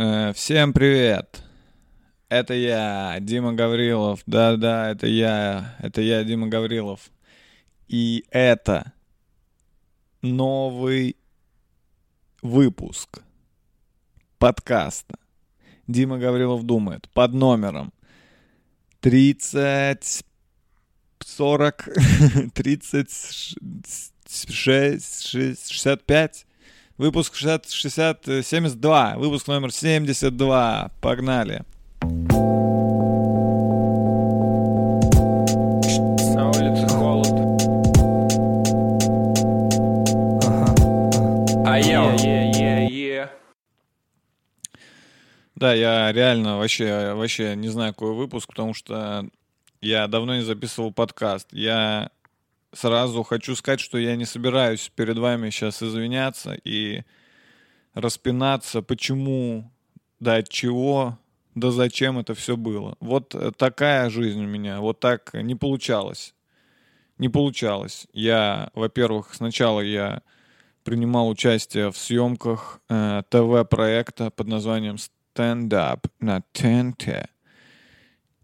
Э, всем привет! Это я, Дима Гаврилов. Да-да, это я. Это я, Дима Гаврилов. И это новый выпуск подкаста Дима Гаврилов думает под номером 30 40 36 65 Выпуск 60, 60, 72. Выпуск номер 72. Погнали. На улице холод. А я Да, я реально вообще, вообще не знаю, какой выпуск, потому что я давно не записывал подкаст. Я сразу хочу сказать, что я не собираюсь перед вами сейчас извиняться и распинаться, почему, да от чего, да зачем это все было. Вот такая жизнь у меня, вот так не получалось. Не получалось. Я, во-первых, сначала я принимал участие в съемках э, ТВ-проекта под названием Stand Up на ТНТ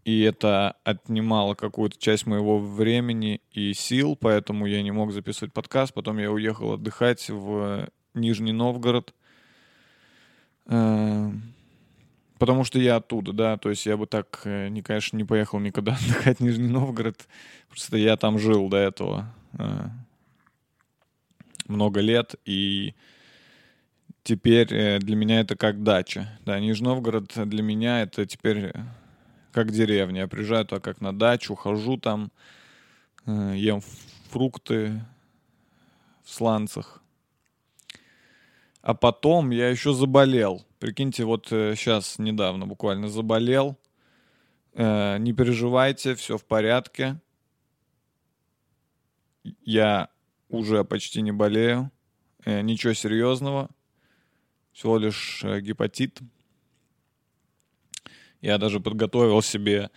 и это отнимало какую-то часть моего времени и сил, поэтому я не мог записывать подкаст. Потом я уехал отдыхать в Нижний Новгород, э, потому что я оттуда, да, то есть я бы так, э, не, конечно, не поехал никуда отдыхать в Нижний Новгород, просто я там жил до этого э, много лет, и теперь для меня это как дача. Да, Нижний Новгород для меня это теперь как деревня. Я приезжаю туда как на дачу, хожу там, э, ем фрукты в сланцах. А потом я еще заболел. Прикиньте, вот сейчас недавно буквально заболел. Э, не переживайте, все в порядке. Я уже почти не болею. Э, ничего серьезного. Всего лишь гепатит. Я даже подготовил себе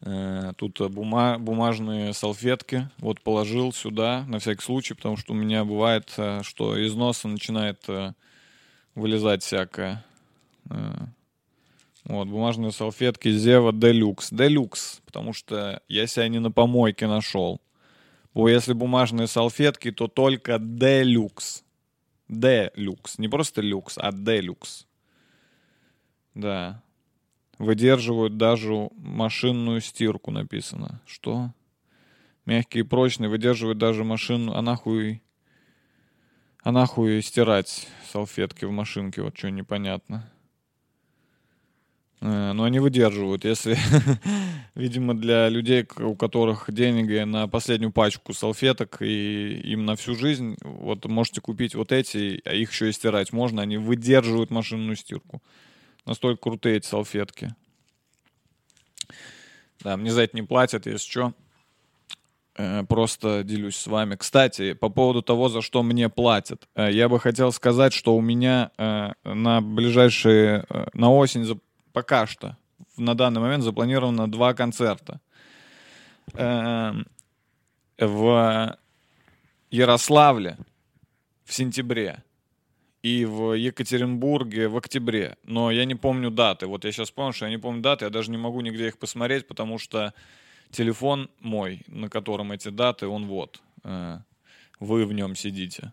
э, тут бума бумажные салфетки. Вот положил сюда на всякий случай, потому что у меня бывает, э, что из носа начинает э, вылезать всякое. Э, вот, бумажные салфетки Зева Делюкс. Делюкс, потому что я себя не на помойке нашел. Бо если бумажные салфетки, то только Делюкс. Делюкс. Не просто люкс, а Делюкс. Да. Выдерживают даже машинную стирку, написано. Что? Мягкие и прочные, выдерживают даже машину. А нахуй... А нахуй стирать салфетки в машинке, вот что непонятно. Э, но они выдерживают, если, видимо, для людей, у которых деньги на последнюю пачку салфеток и им на всю жизнь, вот можете купить вот эти, а их еще и стирать можно, они выдерживают машинную стирку. Настолько крутые эти салфетки. Да, мне за это не платят, если что. Э, просто делюсь с вами. Кстати, по поводу того, за что мне платят. Э, я бы хотел сказать, что у меня э, на ближайшие, на осень пока что, на данный момент запланировано два концерта. В Ярославле в сентябре и в Екатеринбурге в октябре. Но я не помню даты. Вот я сейчас помню, что я не помню даты, я даже не могу нигде их посмотреть, потому что телефон мой, на котором эти даты, он вот. Э, вы в нем сидите.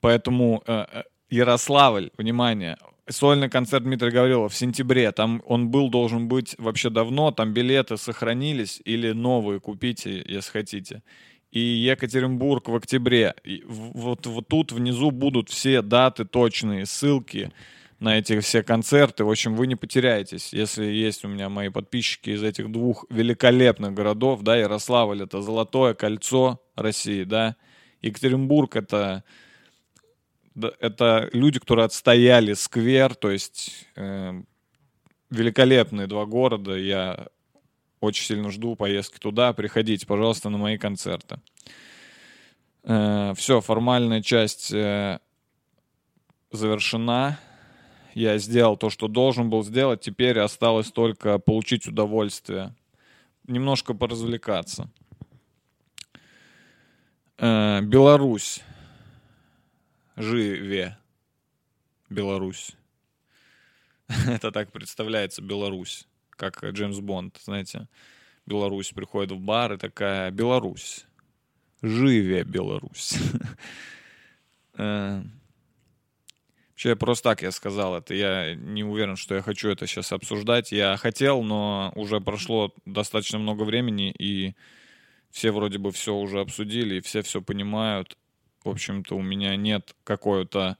Поэтому э, э, Ярославль, внимание, сольный концерт Дмитрия Гаврилова в сентябре. Там он был, должен быть вообще давно. Там билеты сохранились или новые купите, если хотите и Екатеринбург в октябре. И вот, вот тут внизу будут все даты точные, ссылки на эти все концерты. В общем, вы не потеряетесь, если есть у меня мои подписчики из этих двух великолепных городов, да, Ярославль это Золотое кольцо России, да, Екатеринбург это это люди, которые отстояли сквер, то есть э, великолепные два города. Я очень сильно жду поездки туда. Приходите, пожалуйста, на мои концерты. Э, все, формальная часть э, завершена. Я сделал то, что должен был сделать. Теперь осталось только получить удовольствие. Немножко поразвлекаться. Э, Беларусь. Живе. Беларусь. Это так представляется Беларусь, как Джеймс Бонд, знаете. Беларусь приходит в бар и такая, Беларусь, живе Беларусь. Э, Вообще, просто так я сказал это. Я не уверен, что я хочу это сейчас обсуждать. Я хотел, но уже прошло достаточно много времени, и все вроде бы все уже обсудили, и все все понимают. В общем-то, у меня нет какой-то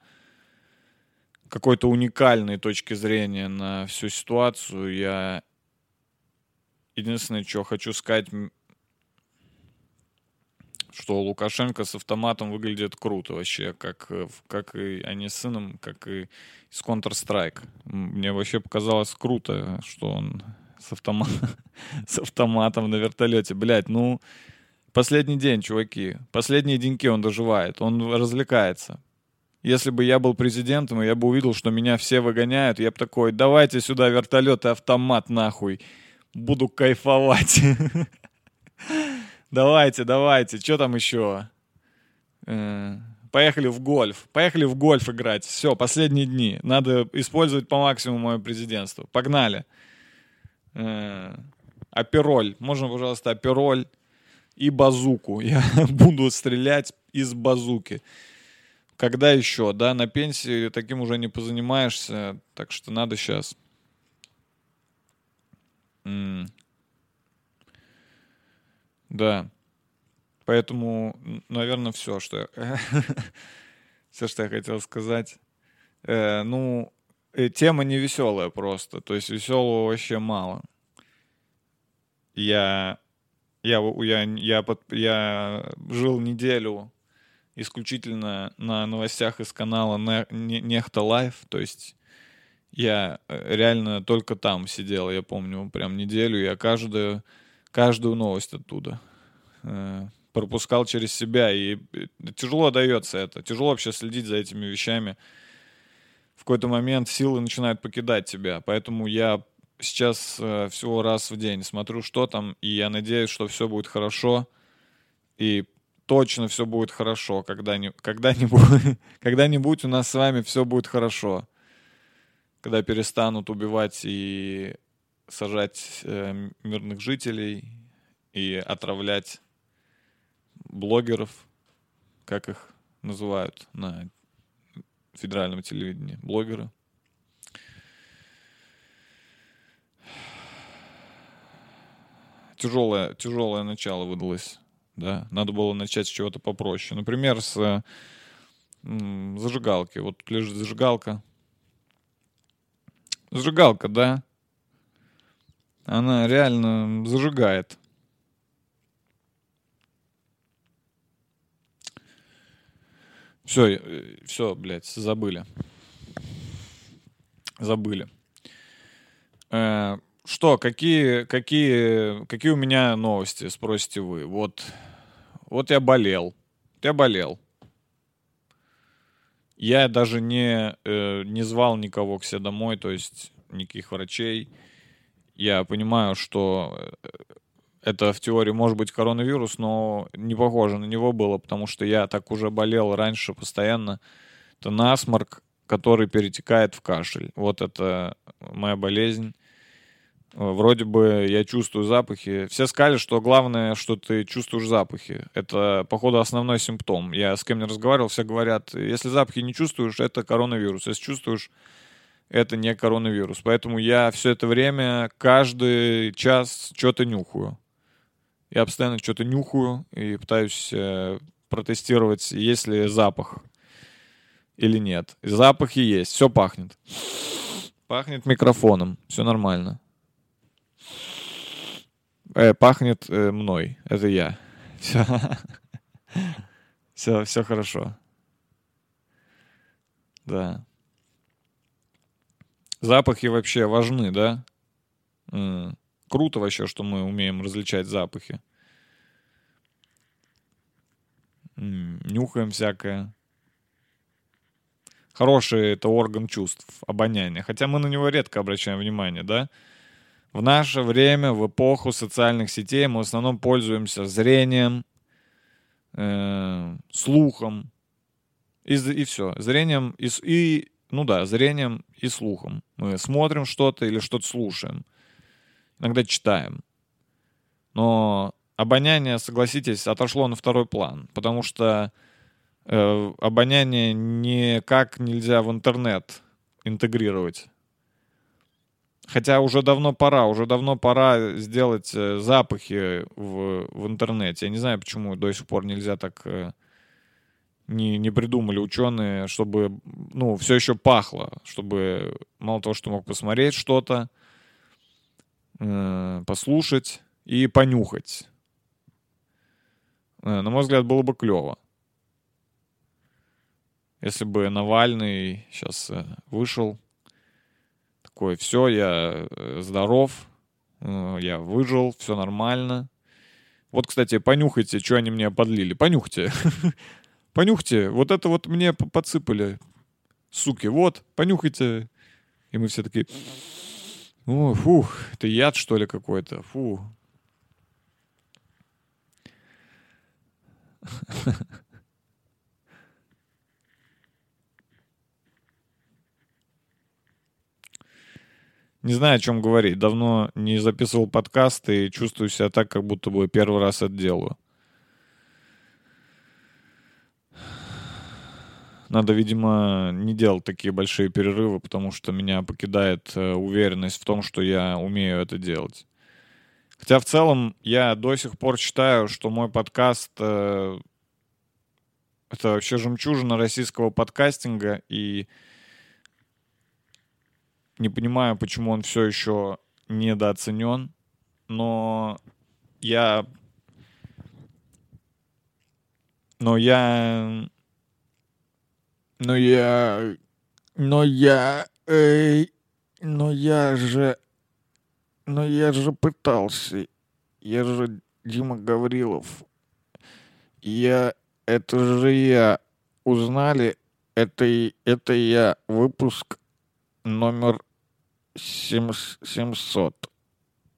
какой-то уникальной точки зрения на всю ситуацию. Я единственное, что хочу сказать, что Лукашенко с автоматом выглядит круто вообще, как, э, как и они с сыном, как и из Counter-Strike. Мне вообще показалось круто, что он с, автомат, с автоматом на вертолете. Блять, ну, последний день, чуваки. Последние деньки он доживает, он развлекается. Если бы я был президентом, и я бы увидел, что меня все выгоняют, я бы такой, давайте сюда вертолет и автомат нахуй. Буду кайфовать. Давайте, давайте, что там еще? Э, поехали в гольф. Поехали в гольф играть. Все, последние дни. Надо использовать по максимуму мое президентство. Погнали. Э, апероль. Можно, пожалуйста, апероль и базуку. Я буду стрелять из базуки. Когда еще, да, на пенсии таким уже не позанимаешься, так что надо сейчас. Да. Поэтому, наверное, все, что все, что я хотел сказать. Э, ну, э, тема не веселая просто. То есть веселого вообще мало. Я, я, я, я, под, я жил неделю исключительно на новостях из канала Nexta Live. То есть я э, реально только там сидел, я помню, прям неделю. Я каждую каждую новость оттуда. Э, пропускал через себя, и э, тяжело дается это. Тяжело вообще следить за этими вещами. В какой-то момент силы начинают покидать тебя. Поэтому я сейчас э, всего раз в день смотрю, что там, и я надеюсь, что все будет хорошо. И точно все будет хорошо. Когда-нибудь, когда-нибудь, когда-нибудь у нас с вами все будет хорошо. Когда перестанут убивать и сажать э, мирных жителей и отравлять блогеров, как их называют на федеральном телевидении, блогеры. Тяжелое, тяжелое начало выдалось, да. Надо было начать с чего-то попроще. Например, с э, зажигалки. Вот тут лежит зажигалка. Зажигалка, да она реально зажигает. Все, все, блядь, забыли. Забыли. Э, что, какие, какие, какие у меня новости, спросите вы? Вот, вот я болел. Я болел. Я даже не, э, не звал никого к себе домой, то есть никаких врачей я понимаю, что э, это в теории может быть коронавирус, но не похоже на него было, потому что я так уже болел раньше постоянно. Это насморк, который перетекает в кашель. Вот это моя болезнь. Вроде бы я чувствую запахи. Все сказали, что главное, что ты чувствуешь запахи. Это, походу, основной симптом. Я с кем не разговаривал, все говорят, если запахи не чувствуешь, это коронавирус. Если чувствуешь, это не коронавирус. Поэтому я все это время, каждый час что-то нюхаю. Я постоянно что-то нюхаю и пытаюсь э, протестировать, есть ли запах или нет. Запахи есть, все пахнет. Пахнет микрофоном, все нормально. Э, пахнет э, мной, это я. Все. все, все хорошо. Да. Запахи вообще важны, да? Круто вообще, что мы умеем различать запахи. Нюхаем всякое. Хороший это орган чувств, обоняние. Хотя мы на него редко обращаем внимание, да? В наше время, в эпоху социальных сетей, мы в основном пользуемся зрением, э, слухом и, и все. Зрением и, и ну да, зрением и слухом. Мы смотрим что-то или что-то слушаем. Иногда читаем. Но обоняние, согласитесь, отошло на второй план, потому что э, обоняние никак нельзя в интернет интегрировать. Хотя уже давно пора, уже давно пора сделать э, запахи в, в интернете. Я не знаю, почему до сих пор нельзя так э, не, не придумали ученые, чтобы ну, все еще пахло, чтобы мало того, что мог посмотреть что-то, э, послушать и понюхать. Э, на мой взгляд, было бы клево. Если бы Навальный сейчас э, вышел, такой, все, я э, здоров, э, я выжил, все нормально. Вот, кстати, понюхайте, что они мне подлили. Понюхайте. Понюхайте. Вот это вот мне подсыпали. Суки, вот, понюхайте. И мы все такие... О, фух, это яд, что ли, какой-то? Фу. Не знаю, о чем говорить. Давно не записывал подкаст и чувствую себя так, как будто бы первый раз это делаю. Надо, видимо, не делать такие большие перерывы, потому что меня покидает э, уверенность в том, что я умею это делать. Хотя в целом я до сих пор считаю, что мой подкаст э, это вообще жемчужина российского подкастинга, и не понимаю, почему он все еще недооценен, но я... Но я... Но я... Но я... Эй, но я же... Но я же пытался. Я же Дима Гаврилов. Я... Это же я. Узнали? Это, это я. Выпуск номер 700.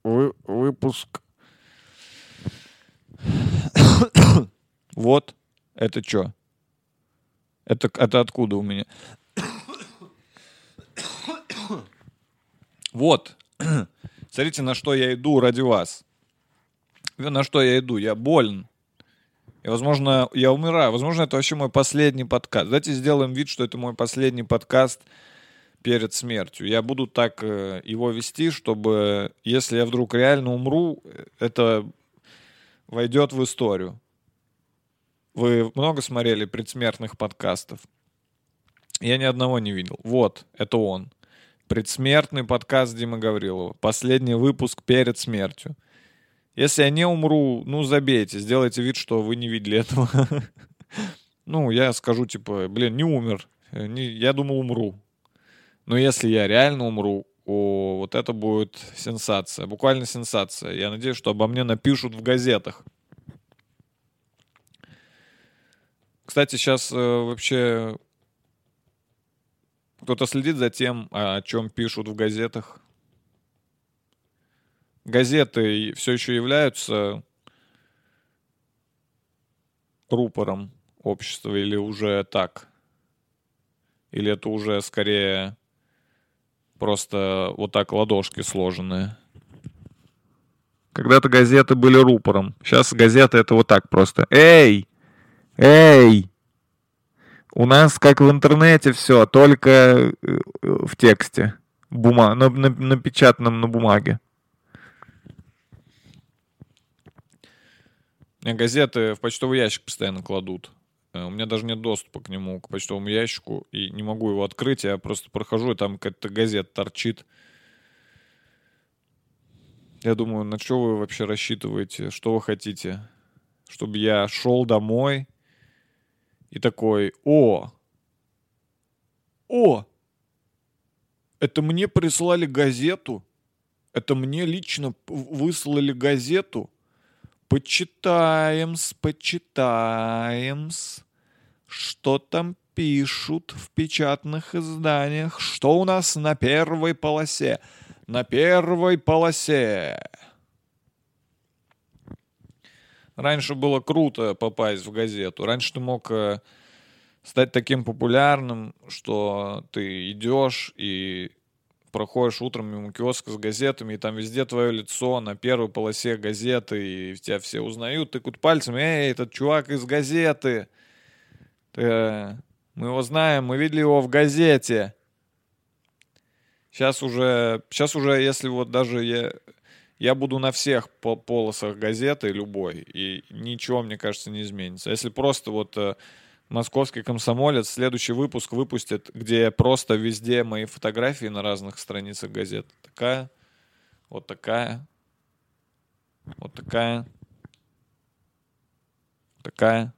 Вы, выпуск. вот. Это что? Это, это откуда у меня? вот. Смотрите, на что я иду ради вас. На что я иду? Я болен. И, возможно, я умираю. Возможно, это вообще мой последний подкаст. Давайте сделаем вид, что это мой последний подкаст перед смертью. Я буду так э, его вести, чтобы, если я вдруг реально умру, это войдет в историю. Вы много смотрели предсмертных подкастов? Я ни одного не видел. Вот, это он. Предсмертный подкаст Димы Гаврилова. Последний выпуск перед смертью. Если я не умру, ну забейте, сделайте вид, что вы не видели этого. Ну, я скажу, типа, блин, не умер. Э, Я думал, умру. Но если я реально умру, о, вот это будет сенсация. Буквально сенсация. Я надеюсь, что обо мне напишут в газетах. Кстати, сейчас вообще кто-то следит за тем, а, о чем пишут в газетах. Газеты все еще являются рупором общества или уже так? Или это уже скорее просто вот так ладошки сложенные? Когда-то газеты были рупором. Сейчас газеты это вот так просто. Эй! Эй! У нас, как в интернете, все, только э, в тексте. Бума... На, на- напечатанном на бумаге. Газеты в почтовый ящик постоянно кладут. Э, У меня даже нет доступа к нему, к почтовому ящику, и не могу его открыть. Я просто прохожу, и там какая-то газета торчит. Я думаю, на что вы вообще рассчитываете? Что вы хотите? Чтобы я шел домой и такой, о, о, это мне прислали газету? Это мне лично выслали газету? Почитаем-с, почитаем-с. Что там пишут в печатных изданиях? Что у нас на первой полосе? На первой полосе. Раньше было круто попасть в газету. Раньше ты мог э, стать таким популярным, что ты идешь и проходишь утром мимо киоска с газетами, и там везде твое лицо на первой полосе газеты, и тебя все узнают, тыкают пальцем, эй, этот чувак из газеты, Ты, мы его знаем, мы видели его в газете. Сейчас уже, сейчас уже, если вот даже я, я буду на всех по- полосах газеты любой, и ничего, мне кажется, не изменится. Если просто вот э, московский комсомолец следующий выпуск выпустит, где просто везде мои фотографии на разных страницах газет. Такая, вот такая, вот такая, такая.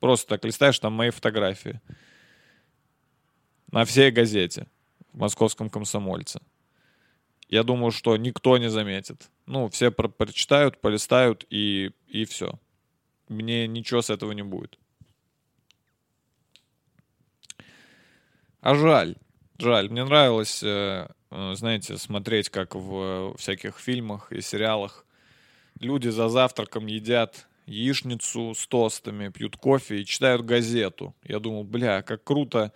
Просто так листаешь, там мои фотографии. На всей газете в московском комсомольце. Я думаю, что никто не заметит. Ну, все про- прочитают, полистают и, и все. Мне ничего с этого не будет. А жаль. Жаль. Мне нравилось, э, э, знаете, смотреть, как в всяких фильмах и сериалах люди за завтраком едят яичницу с тостами, пьют кофе и читают газету. Я думал, бля, как круто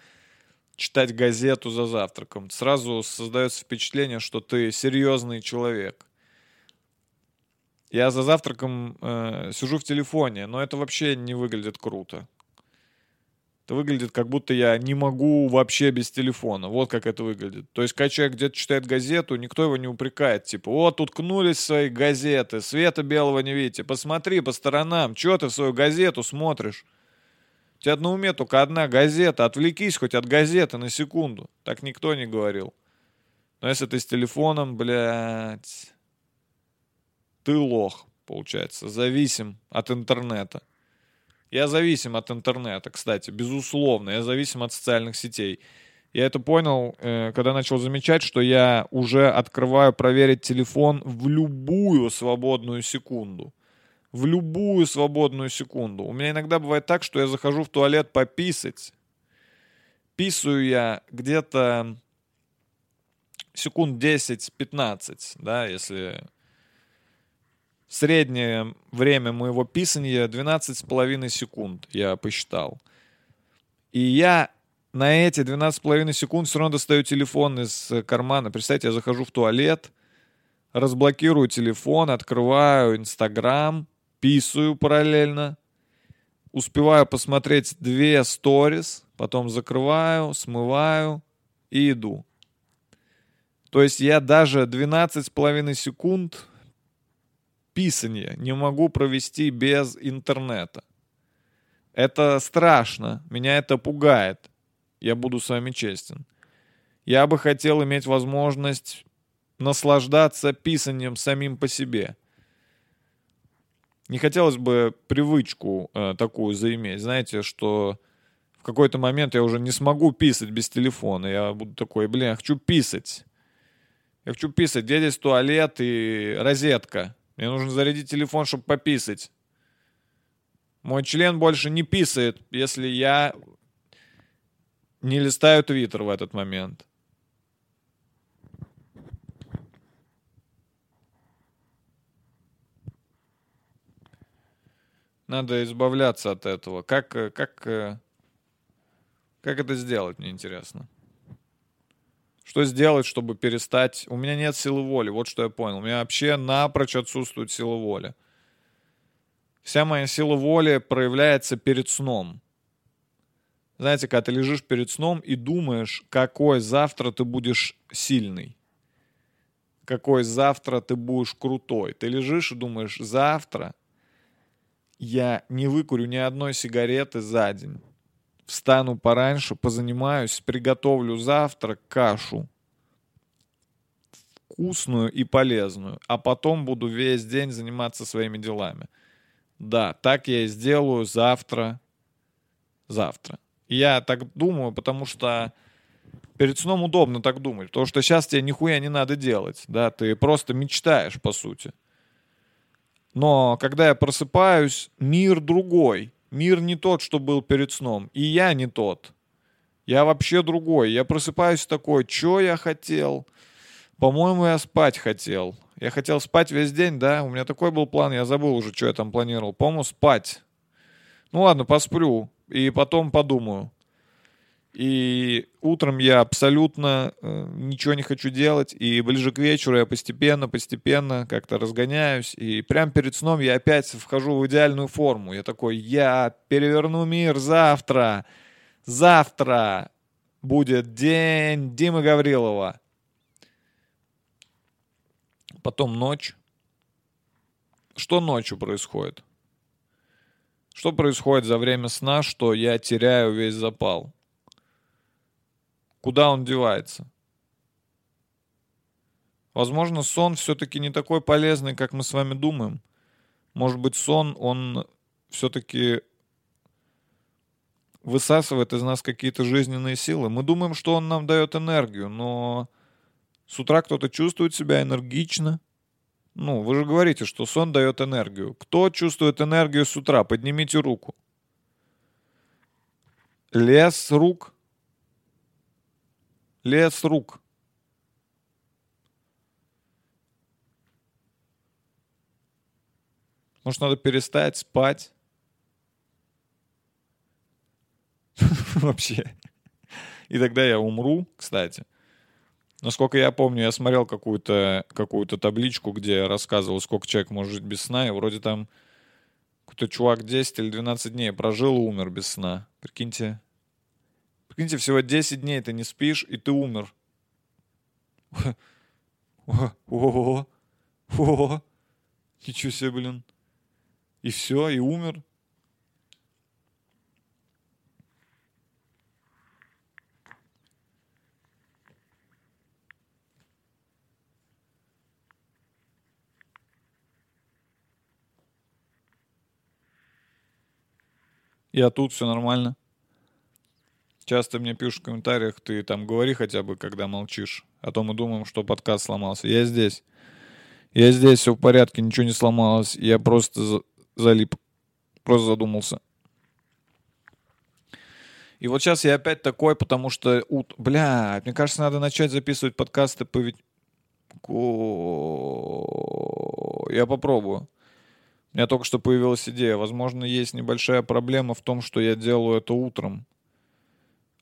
читать газету за завтраком. Сразу создается впечатление, что ты серьезный человек. Я за завтраком э, сижу в телефоне, но это вообще не выглядит круто. Это выглядит, как будто я не могу вообще без телефона. Вот как это выглядит. То есть, когда человек где-то читает газету, никто его не упрекает. Типа, вот, уткнулись в свои газеты, света белого не видите. Посмотри по сторонам, что ты в свою газету смотришь? У тебя на уме только одна газета. Отвлекись хоть от газеты на секунду. Так никто не говорил. Но если ты с телефоном, блядь, ты лох, получается. Зависим от интернета. Я зависим от интернета, кстати, безусловно. Я зависим от социальных сетей. Я это понял, э, когда начал замечать, что я уже открываю проверить телефон в любую свободную секунду. В любую свободную секунду. У меня иногда бывает так, что я захожу в туалет пописать. Писаю я где-то секунд 10-15, да, если среднее время моего писания 12,5 секунд, я посчитал. И я на эти 12,5 секунд все равно достаю телефон из кармана. Представьте, я захожу в туалет, разблокирую телефон, открываю Инстаграм, писаю параллельно, успеваю посмотреть две сторис, потом закрываю, смываю и иду. То есть я даже 12,5 секунд писания не могу провести без интернета. Это страшно, меня это пугает. Я буду с вами честен. Я бы хотел иметь возможность наслаждаться писанием самим по себе. Не хотелось бы привычку э, такую заиметь, знаете, что в какой-то момент я уже не смогу писать без телефона. Я буду такой, блин, я хочу писать. Я хочу писать. Где здесь туалет и розетка? Мне нужно зарядить телефон, чтобы пописать. Мой член больше не писает, если я не листаю твиттер в этот момент. Надо избавляться от этого. Как, э, как, э, как это сделать, мне интересно. Что сделать, чтобы перестать... У меня нет силы воли, вот что я понял. У меня вообще напрочь отсутствует сила воли. Вся моя сила воли проявляется перед сном. Знаете, когда ты лежишь перед сном и думаешь, какой завтра ты будешь сильный. Какой завтра ты будешь крутой. Ты лежишь и думаешь, завтра я не выкурю ни одной сигареты за день. Встану пораньше, позанимаюсь, приготовлю завтрак, кашу. Вкусную и полезную. А потом буду весь день заниматься своими делами. Да, так я и сделаю завтра. Завтра. Я так думаю, потому что перед сном удобно так думать. Потому что сейчас тебе нихуя не надо делать. Да, ты просто мечтаешь, по сути. Но когда я просыпаюсь, мир другой. Мир не тот, что был перед сном. И я не тот. Я вообще другой. Я просыпаюсь такой, что я хотел? По-моему, я спать хотел. Я хотел спать весь день, да? У меня такой был план, я забыл уже, что я там планировал. По-моему, спать. Ну ладно, посплю. и потом подумаю. И утром я абсолютно э, ничего не хочу делать, и ближе к вечеру я постепенно, постепенно как-то разгоняюсь, и прямо перед сном я опять вхожу в идеальную форму. Я такой, я переверну мир завтра, завтра будет день Димы Гаврилова. Потом ночь. Что ночью происходит? Что происходит за время сна, что я теряю весь запал? Куда он девается? Возможно, сон все-таки не такой полезный, как мы с вами думаем. Может быть, сон, он все-таки высасывает из нас какие-то жизненные силы. Мы думаем, что он нам дает энергию, но с утра кто-то чувствует себя энергично. Ну, вы же говорите, что сон дает энергию. Кто чувствует энергию с утра? Поднимите руку. Лес рук. Лес рук. Может, надо перестать спать? Вообще. И тогда я умру, кстати. Насколько я помню, я смотрел какую-то какую табличку, где рассказывал, сколько человек может жить без сна, и вроде там какой-то чувак 10 или 12 дней прожил и умер без сна. Прикиньте. Прикиньте, всего 10 дней ты не спишь, и ты умер. Ого, ого, ничего себе, блин. И все, и умер. Я тут, все нормально. Часто мне пишут в комментариях, ты там говори хотя бы, когда молчишь. А то мы думаем, что подкаст сломался. Я здесь. Я здесь, все в порядке, ничего не сломалось. Я просто за- залип. Просто задумался. И вот сейчас я опять такой, потому что... ут- Бля, мне кажется, надо начать записывать подкасты по... Я попробую. У меня только что появилась идея. Возможно, есть небольшая проблема в том, что я делаю это утром.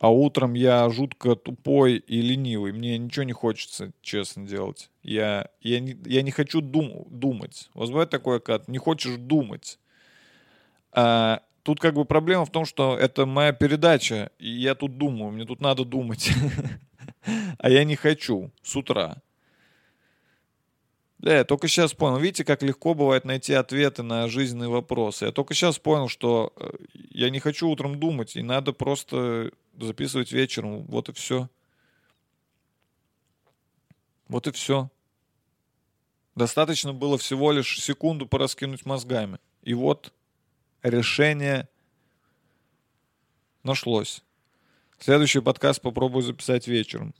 А утром я жутко тупой и ленивый. Мне ничего не хочется, честно, делать. Я, я, не, я не хочу дум, думать. У вас бывает такое, когда не хочешь думать. А, тут как бы проблема в том, что это моя передача, и я тут думаю, мне тут надо думать. А я не хочу с утра. Да, я только сейчас понял. Видите, как легко бывает найти ответы на жизненные вопросы. Я только сейчас понял, что э, я не хочу утром думать, и надо просто записывать вечером. Вот и все. Вот и все. Достаточно было всего лишь секунду пораскинуть мозгами. И вот решение нашлось. Следующий подкаст попробую записать вечером.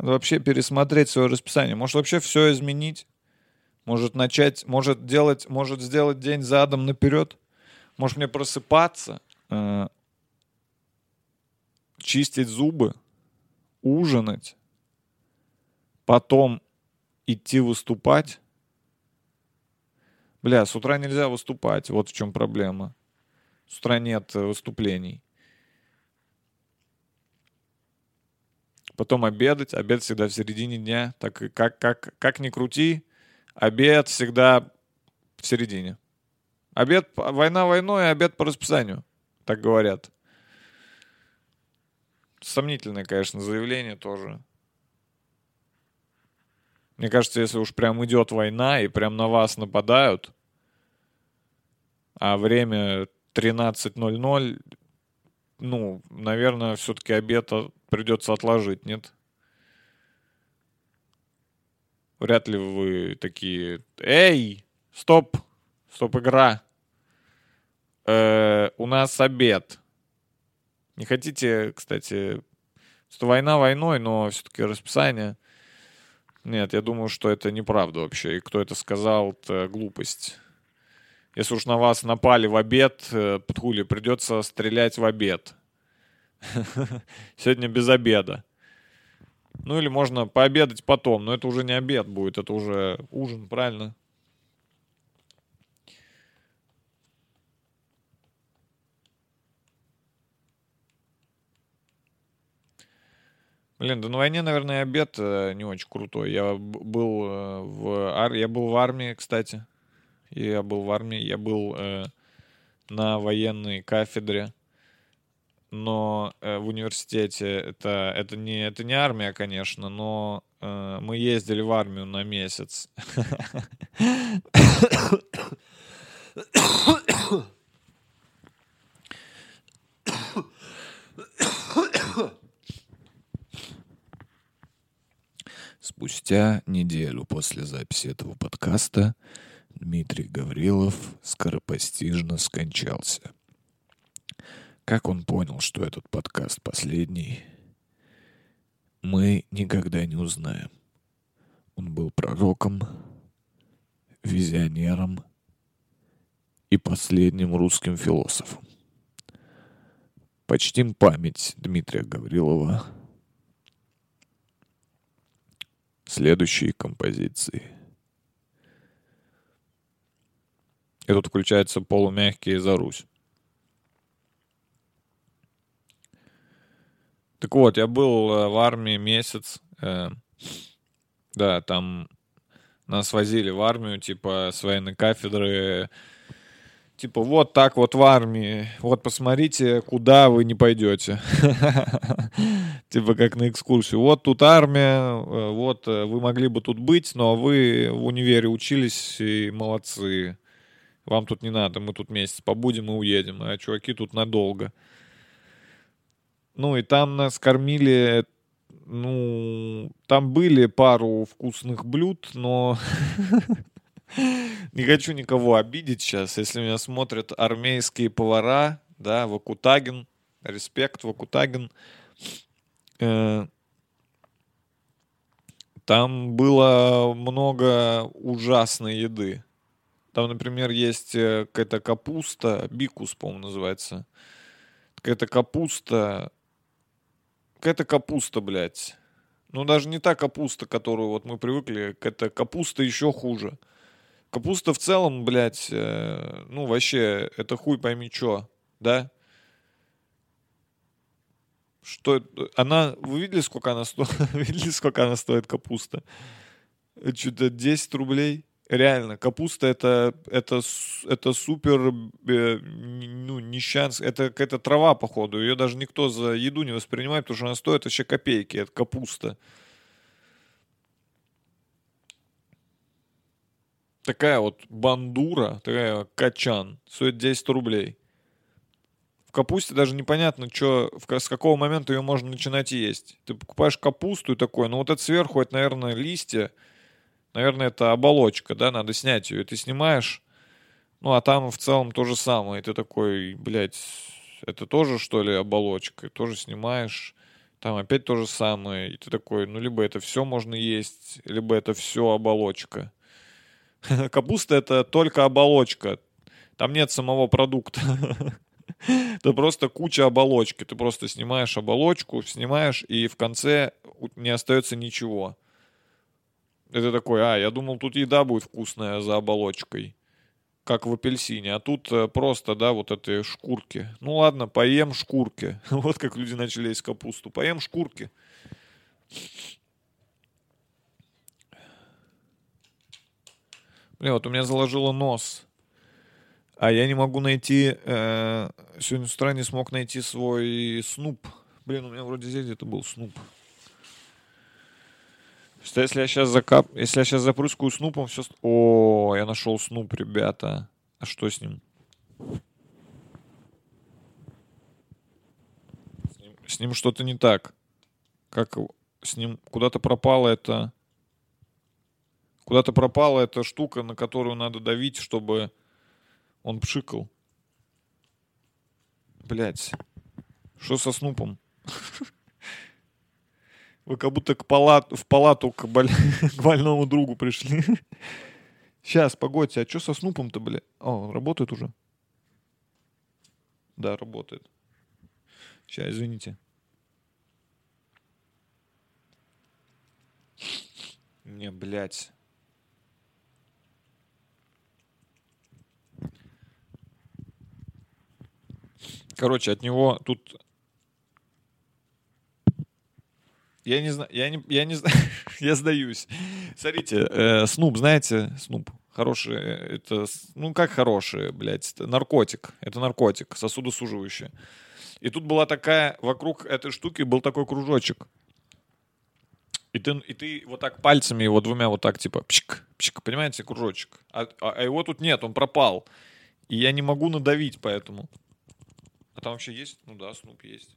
Надо вообще пересмотреть свое расписание. Может вообще все изменить? Может начать, может делать, может сделать день задом наперед? Может мне просыпаться, э, чистить зубы, ужинать, потом идти выступать? Бля, с утра нельзя выступать, вот в чем проблема. С утра нет э, выступлений. Потом обедать. Обед всегда в середине дня. Так как, как, как ни крути, обед всегда в середине. Обед, война войной, обед по расписанию, так говорят. Сомнительное, конечно, заявление тоже. Мне кажется, если уж прям идет война и прям на вас нападают, а время 13.00, ну, наверное, все-таки обед от- придется отложить, нет? Вряд ли вы такие, эй, стоп, стоп, игра. Э, у нас обед. Не хотите, кстати, что война войной, но все-таки расписание. Нет, я думаю, что это неправда вообще. И кто это сказал, это глупость. Если уж на вас напали в обед, э, Птхули, придется стрелять в обед. Сегодня без обеда. Ну или можно пообедать потом, но это уже не обед будет, это уже ужин, правильно? Блин, да на войне, наверное, обед э, не очень крутой. Я был э, в ар... я был в армии, кстати. Я был в армии, я был э, на военной кафедре но э, в университете это это не это не армия, конечно, но э, мы ездили в армию на месяц. Спустя неделю после записи этого подкаста Дмитрий Гаврилов скоропостижно скончался. Как он понял, что этот подкаст последний, мы никогда не узнаем. Он был пророком, визионером и последним русским философом. Почтим память Дмитрия Гаврилова следующие композиции. И тут включается полумягкие за Русь. Так вот, я был э, в армии месяц. э, да, там нас возили в армию, типа, с военной кафедры. Типа, вот так вот в армии. Вот посмотрите, куда вы не пойдете. Типа, как на экскурсию. Вот тут армия, э, вот э, вы могли бы тут быть, но вы в универе учились и молодцы. Вам тут не надо, мы тут месяц побудем и уедем, а чуваки тут надолго. Ну и там нас кормили, ну, там были пару вкусных блюд, но не хочу никого обидеть сейчас, если меня смотрят армейские повара, да, Вакутагин, респект, Вакутагин. Э, Там было много ужасной еды. Там, например, есть э, какая-то капуста, бикус, по-моему, называется. Какая-то капуста, какая-то капуста, блядь. Ну, даже не та капуста, которую вот мы привыкли, какая-то капуста еще хуже. Капуста в целом, блядь, э, ну, вообще, это хуй пойми чё, да? Что это? Она, вы видели, сколько она стоит? видели, сколько она стоит, капуста? Что-то 10 рублей. Реально, капуста это, это, это супер, э, ну, нищанс, это какая-то трава, походу. Ее даже никто за еду не воспринимает, потому что она стоит вообще копейки, это капуста. Такая вот бандура, такая качан, стоит 10 рублей. В капусте даже непонятно, ка- с какого момента ее можно начинать есть. Ты покупаешь капусту и такой, ну вот это сверху, это, наверное, листья, наверное, это оболочка, да, надо снять ее. Ты снимаешь, ну а там в целом то же самое. И ты такой, блядь, это тоже, что ли, оболочка? Тоже снимаешь, там опять то же самое. И ты такой, ну либо это все можно есть, либо это все оболочка. Капуста это только оболочка. Там нет самого продукта. Это просто куча оболочки. Ты просто снимаешь оболочку, снимаешь, и в конце не остается ничего. Это такой, а, я думал, тут еда будет вкусная за оболочкой. Как в апельсине. А тут э, просто, да, вот эти шкурки. Ну ладно, поем шкурки. Вот как люди начали есть капусту. Поем шкурки. Блин, вот у меня заложило нос. А я не могу найти... э, сегодня с утра смог найти свой снуп. Блин, у меня вроде здесь где-то был снуп. Что если я сейчас закап... Если я сейчас запрыскаю снупом, все... О, я нашел снуп, ребята. А что с ним? С ним, с ним что-то не так. Как с ним куда-то пропала эта... Куда-то пропала эта штука, на которую надо давить, чтобы он пшикал. Блять. Что со снупом? Вы как будто к палат, в палату к, боль- к больному другу пришли. Сейчас, погодьте, а что со снупом-то, бля? О, он работает уже? Да, работает. Сейчас, извините. Не, блядь. Короче, от него тут... Я не знаю, я не, я не знаю, я сдаюсь. Смотрите, э, Снуп, знаете, Снуп, хороший, э, это, ну как хороший, блядь, это наркотик, это наркотик, сосудосуживающий. И тут была такая, вокруг этой штуки был такой кружочек. И ты, и ты вот так пальцами его двумя вот так типа пшик, пшик, понимаете, кружочек. А, а- а его тут нет, он пропал. И я не могу надавить поэтому. А там вообще есть? Ну да, Снуп есть.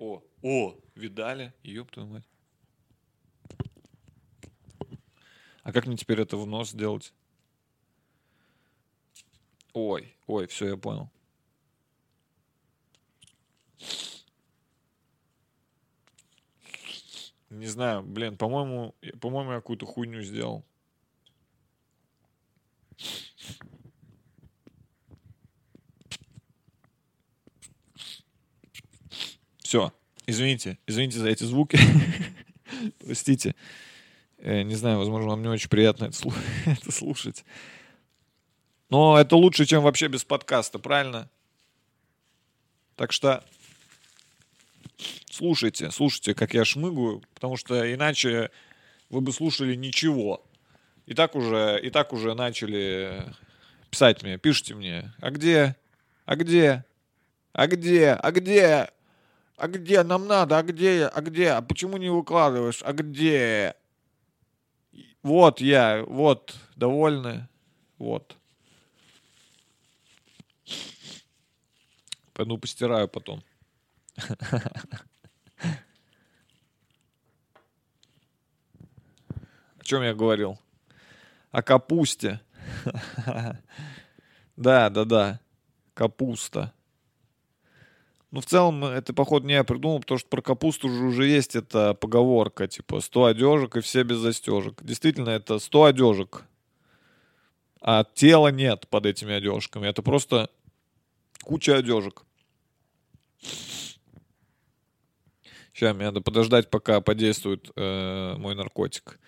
О, о, видали? Ёб твою мать. А как мне теперь это в нос сделать? Ой, ой, все, я понял. Не знаю, блин, по-моему, по-моему, я какую-то хуйню сделал. Все. Извините, извините за эти звуки. Простите. Э, Не знаю, возможно, вам не очень приятно это слу- это слушать. Но это лучше, чем вообще без подкаста, правильно? Так что слушайте, слушайте, как я шмыгаю, потому что иначе вы бы слушали ничего. И так уже, и так уже начали писать мне, пишите мне, а где, а где, а где, а где, а где нам надо, а где, а где, а почему не выкладываешь, а где? Вот я, вот, довольны, вот. Пойду постираю потом. О чем я говорил? О капусте. Да, да, да. Капуста. Ну, в целом, это, походу, не я придумал, потому что про капусту же уже есть эта поговорка, типа, 100 одежек и все без застежек. Действительно, это 100 одежек. А тела нет под этими одежками. Это просто куча одежек. Сейчас, мне надо подождать, пока подействует э, мой наркотик.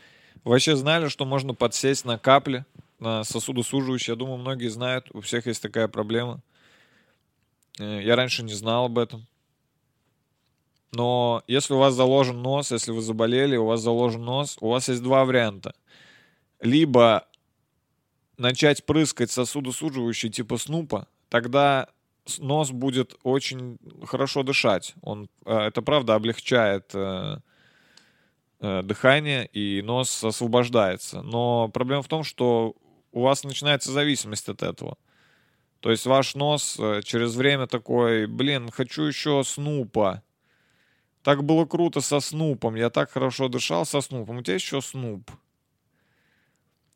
Вообще знали, что можно подсесть на капли, на сосудосуживающие? Я думаю, многие знают, у всех есть такая проблема. Э, Я раньше не знал об этом. Но если у вас заложен нос, если вы заболели, у вас заложен нос, у вас есть два варианта. Либо начать прыскать сосудосуживающий типа снупа, тогда нос будет очень хорошо дышать. Он, э, это правда облегчает э, дыхание, и нос освобождается. Но проблема в том, что у вас начинается зависимость от этого. То есть ваш нос э, через время такой, блин, хочу еще снупа. Так было круто со снупом. Я так хорошо дышал со снупом. У тебя еще снуп.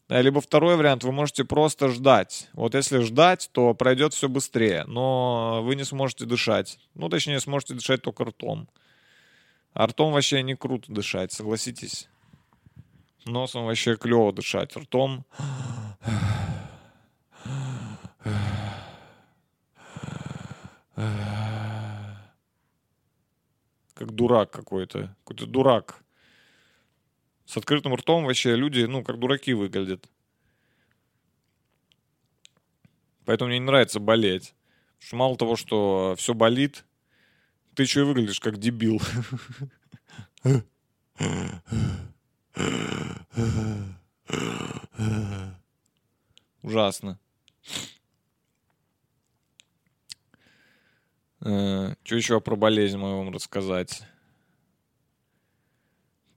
А, Либо второй вариант, вы можете просто ждать. Вот если ждать, то пройдет все быстрее, но вы не сможете дышать. Ну, точнее, сможете дышать только ртом. А ртом вообще не круто дышать, согласитесь. Носом вообще клево дышать. Ртом... Как дурак какой-то. Какой-то дурак. С открытым ртом вообще люди, ну, как дураки выглядят. Поэтому мне не нравится болеть. Потому что мало того, что все болит, ты еще и выглядишь как дебил. Ужасно. Что еще про болезнь мою вам рассказать?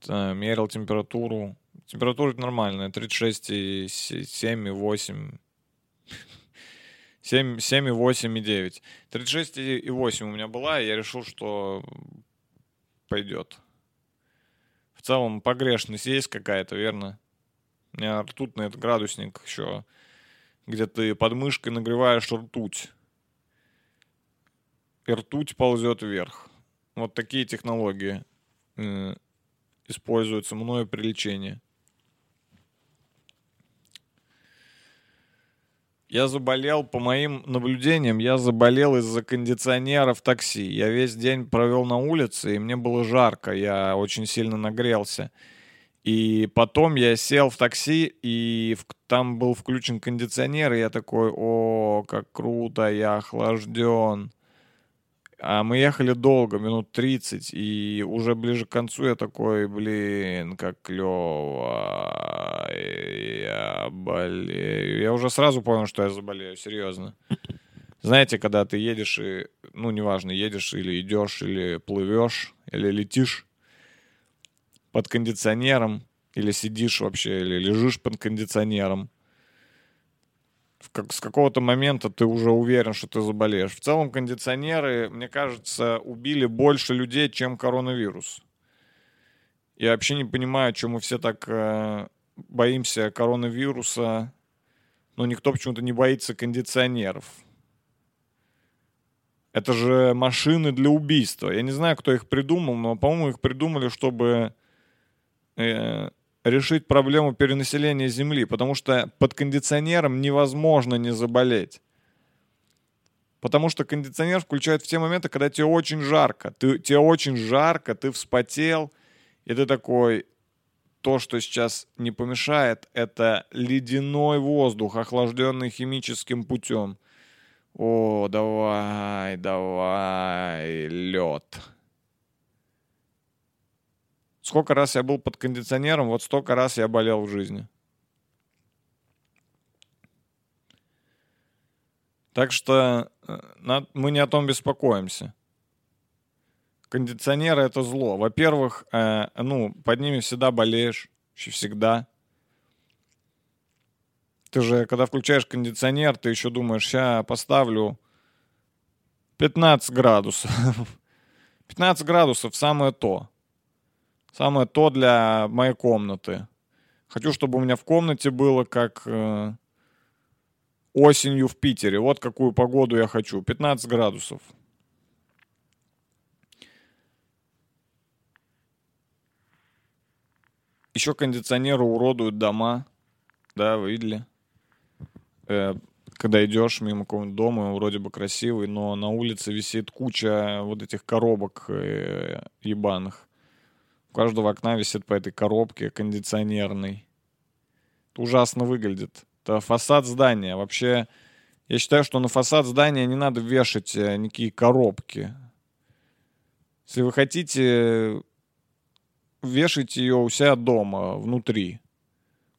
Мерил температуру. Температура нормальная, 36,7,8. 7, 7,8 и 9. 36,8 у меня была, и я решил, что пойдет. В целом погрешность есть какая-то, верно? У меня ртутный этот градусник еще, где ты под мышкой нагреваешь ртуть. Ртуть ползет вверх. Вот такие технологии э, используются мною при лечении. Я заболел, по моим наблюдениям, я заболел из-за кондиционера в такси. Я весь день провел на улице, и мне было жарко, я очень сильно нагрелся. И потом я сел в такси, и в- там был включен кондиционер, и я такой, о, как круто, я охлажден. А мы ехали долго, минут 30, и уже ближе к концу я такой, блин, как клево, я болею. Я уже сразу понял, что я заболею, серьезно. Знаете, когда ты едешь и, ну, неважно, едешь или идешь, или плывешь, или летишь под кондиционером, или сидишь вообще, или лежишь под кондиционером, как, с какого-то момента ты уже уверен, что ты заболеешь. В целом кондиционеры, мне кажется, убили больше людей, чем коронавирус. Я вообще не понимаю, чем мы все так э, боимся коронавируса, но никто почему-то не боится кондиционеров. Это же машины для убийства. Я не знаю, кто их придумал, но, по-моему, их придумали, чтобы э, решить проблему перенаселения Земли, потому что под кондиционером невозможно не заболеть. Потому что кондиционер включают в те моменты, когда тебе очень жарко. Ты, тебе очень жарко, ты вспотел, и ты такой, то, что сейчас не помешает, это ледяной воздух, охлажденный химическим путем. О, давай, давай, лед. Сколько раз я был под кондиционером, вот столько раз я болел в жизни. Так что э, мы не о том беспокоимся. Кондиционеры это зло. Во-первых, э, ну, под ними всегда болеешь, всегда. Ты же, когда включаешь кондиционер, ты еще думаешь, сейчас поставлю 15 градусов. 15 градусов самое то. Самое то для моей комнаты. Хочу, чтобы у меня в комнате было как э, осенью в Питере. Вот какую погоду я хочу. 15 градусов. Еще кондиционеры уродуют дома. Да, вы видели? Э, когда идешь мимо какого-нибудь дома, вроде бы красивый, но на улице висит куча вот этих коробок э, ебаных. У каждого окна висит по этой коробке кондиционерный. Это ужасно выглядит. Это фасад здания. Вообще, я считаю, что на фасад здания не надо вешать э, никакие коробки. Если вы хотите, вешайте ее у себя дома, внутри.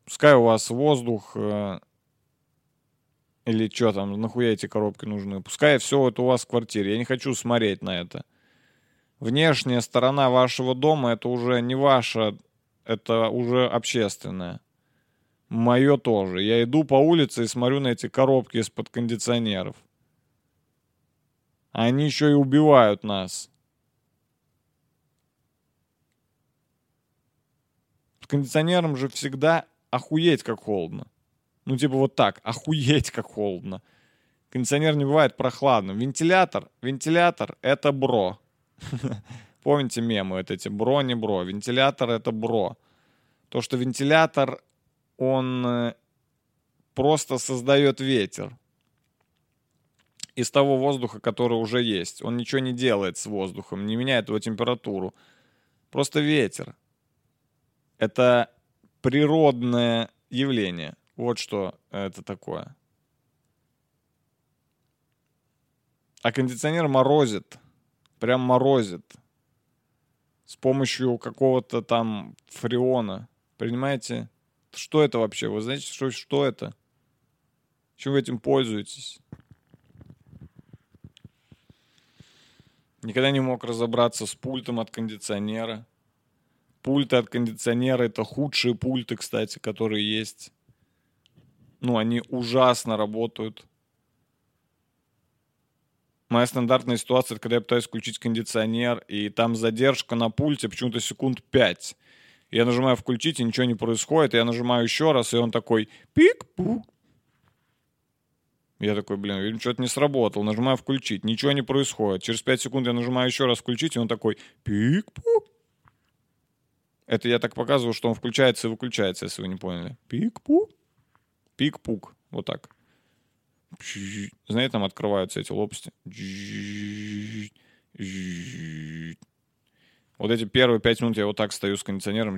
Пускай у вас воздух э, или что там, нахуя эти коробки нужны. Пускай все это у вас в квартире. Я не хочу смотреть на это внешняя сторона вашего дома это уже не ваша, это уже общественное. Мое тоже. Я иду по улице и смотрю на эти коробки из-под кондиционеров. Они еще и убивают нас. С кондиционером же всегда охуеть как холодно. Ну, типа вот так, охуеть как холодно. Кондиционер не бывает прохладным. Вентилятор, вентилятор — это бро. Помните мемы вот эти бро, не бро. Вентилятор это бро. То, что вентилятор, он э, просто создает ветер из того воздуха, который уже есть. Он ничего не делает с воздухом, не меняет его температуру. Просто ветер. Это природное явление. Вот что это такое. А кондиционер морозит прям морозит с помощью какого-то там фреона. Понимаете? Что это вообще? Вы знаете, что, что это? Чем вы этим пользуетесь? Никогда не мог разобраться с пультом от кондиционера. Пульты от кондиционера — это худшие пульты, кстати, которые есть. Ну, они ужасно работают. Моя стандартная ситуация, это когда я пытаюсь включить кондиционер, и там задержка на пульте почему-то секунд 5. Я нажимаю включить, и ничего не происходит. Я нажимаю еще раз, и он такой пик-пук. Я такой, блин, видимо, что-то не сработал. Нажимаю включить, ничего не происходит. Через 5 секунд я нажимаю еще раз включить, и он такой пик-пук. Это я так показываю, что он включается и выключается, если вы не поняли. Пик-пук. Пик-пук. Вот так. Знаете, там открываются эти лопасти. Вот эти первые пять минут я вот так стою с кондиционером.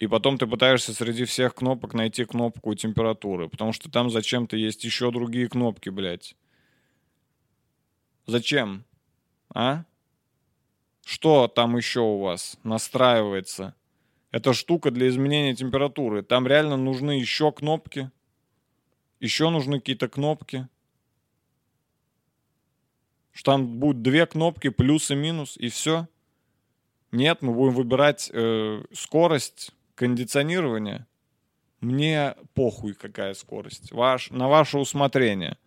И потом ты пытаешься среди всех кнопок найти кнопку температуры, потому что там зачем-то есть еще другие кнопки, блядь. Зачем? А? Что там еще у вас настраивается? Это штука для изменения температуры. Там реально нужны еще кнопки. Еще нужны какие-то кнопки. Что там будет две кнопки, плюс и минус, и все. Нет, мы будем выбирать э, скорость кондиционирования. Мне похуй, какая скорость. Ваш, на ваше усмотрение.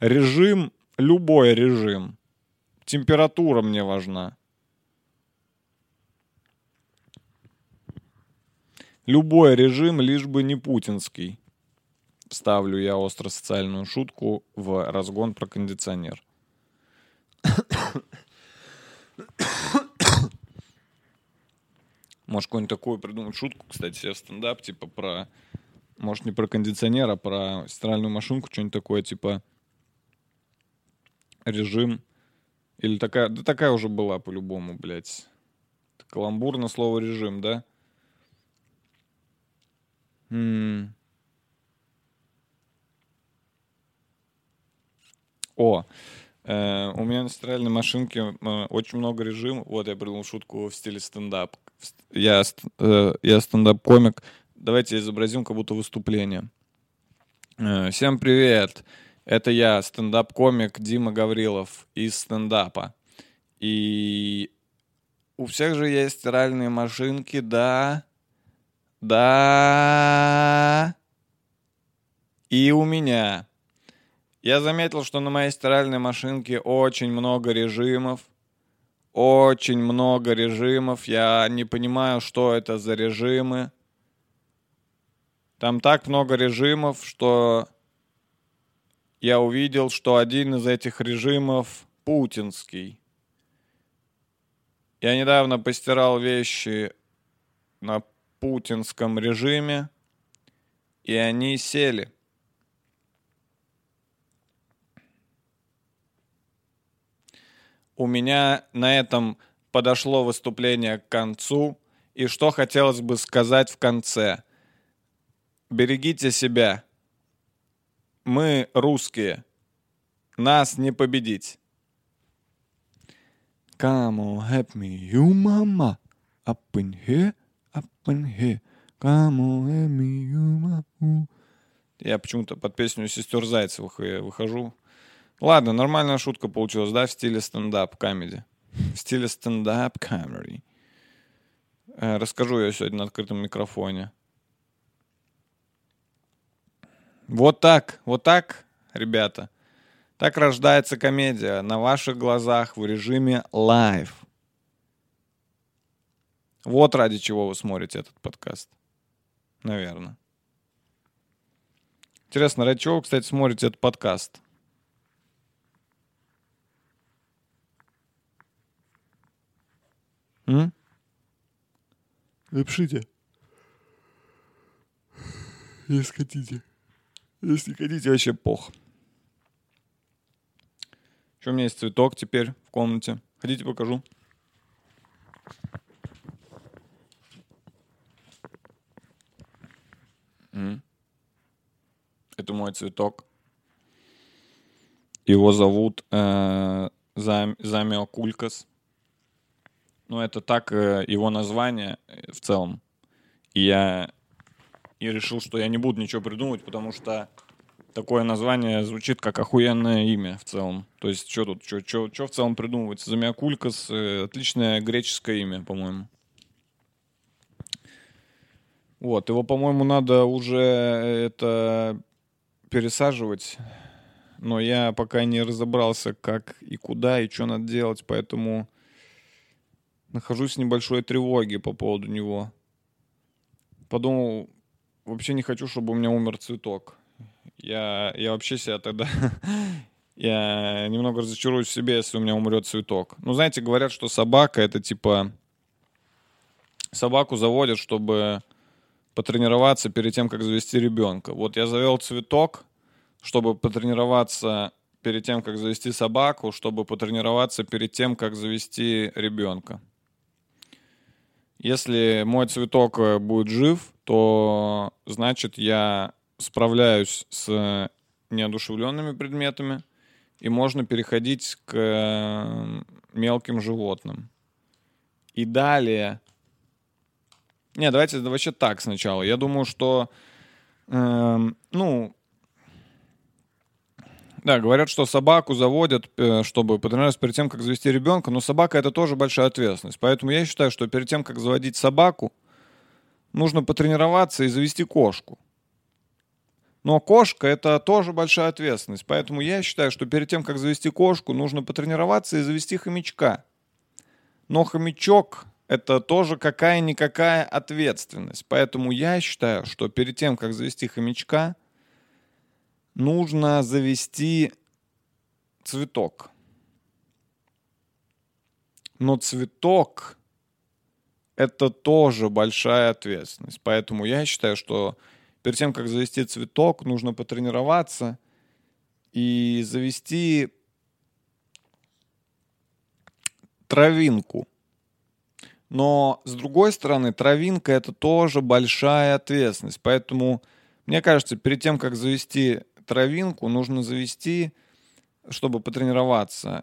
Режим, любой режим. Температура мне важна. Любой режим, лишь бы не путинский. Ставлю я остро-социальную шутку в разгон про кондиционер. Может, какую-нибудь такую придумать шутку, кстати, себе в стендап, типа про... Может, не про кондиционер, а про стиральную машинку, что-нибудь такое, типа режим. Или такая... Да такая уже была по-любому, блядь. Каламбур на слово режим, да? О, э, у меня на стиральной машинке э, очень много режимов. Вот я придумал шутку в стиле стендап. Я, э, я стендап-комик. Давайте изобразим как будто выступление. Э, Всем привет! Это я, стендап-комик Дима Гаврилов из стендапа. И у всех же есть стиральные машинки, да? Да. И у меня. Я заметил, что на моей стиральной машинке очень много режимов. Очень много режимов. Я не понимаю, что это за режимы. Там так много режимов, что я увидел, что один из этих режимов путинский. Я недавно постирал вещи на путинском режиме, и они сели. У меня на этом подошло выступление к концу, и что хотелось бы сказать в конце. Берегите себя. Мы русские. Нас не победить. Come on, help me, you mama. Up in here, Я почему-то под песню сестер Зайцевых выхожу. Ладно, нормальная шутка получилась, да, в стиле стендап- comedy. В стиле стендап- comedy. Э, Расскажу я сегодня на открытом микрофоне. Вот так, вот так, ребята. Так рождается комедия на ваших глазах в режиме live. Вот ради чего вы смотрите этот подкаст. Наверное. Интересно, ради чего вы, кстати, смотрите этот подкаст? М? Напишите. Если хотите. Если хотите, вообще пох. Еще у меня есть цветок теперь в комнате. Хотите, покажу? Это мой цветок. Его зовут э, Зам- Замиокулькас. Ну, это так э, его название э, в целом. И я и решил, что я не буду ничего придумывать, потому что такое название звучит как охуенное имя в целом. То есть, что тут, что в целом придумывать? Замиокулькас э, отличное греческое имя, по-моему. Вот, его, по-моему, надо уже э, это пересаживать. Но я пока не разобрался, как и куда, и что надо делать, поэтому нахожусь в небольшой тревоге по поводу него. Подумал, вообще не хочу, чтобы у меня умер цветок. Я, я вообще себя тогда... я немного разочаруюсь в себе, если у меня умрет цветок. Ну, знаете, говорят, что собака это типа... Собаку заводят, чтобы потренироваться перед тем, как завести ребенка. Вот я завел цветок, чтобы потренироваться перед тем, как завести собаку, чтобы потренироваться перед тем, как завести ребенка. Если мой цветок э, будет жив, то значит я справляюсь с неодушевленными предметами, и можно переходить к э, мелким животным. И далее... Не, давайте вообще так сначала. Я думаю, что, эм, ну, да, говорят, что собаку заводят, э, чтобы потренироваться перед тем, как завести ребенка, но собака это тоже большая ответственность. Поэтому я считаю, что перед тем, как заводить собаку, нужно потренироваться и завести кошку. Но кошка это тоже большая ответственность. Поэтому я считаю, что перед тем, как завести кошку, нужно потренироваться и завести хомячка. Но хомячок это тоже какая-никакая ответственность. Поэтому я считаю, что перед тем, как завести хомячка, нужно завести цветок. Но цветок это тоже большая ответственность. Поэтому я считаю, что перед тем, как завести цветок, нужно потренироваться и завести травинку. Но, с другой стороны, травинка — это тоже большая ответственность. Поэтому, мне кажется, перед тем, как завести травинку нужно завести, чтобы потренироваться,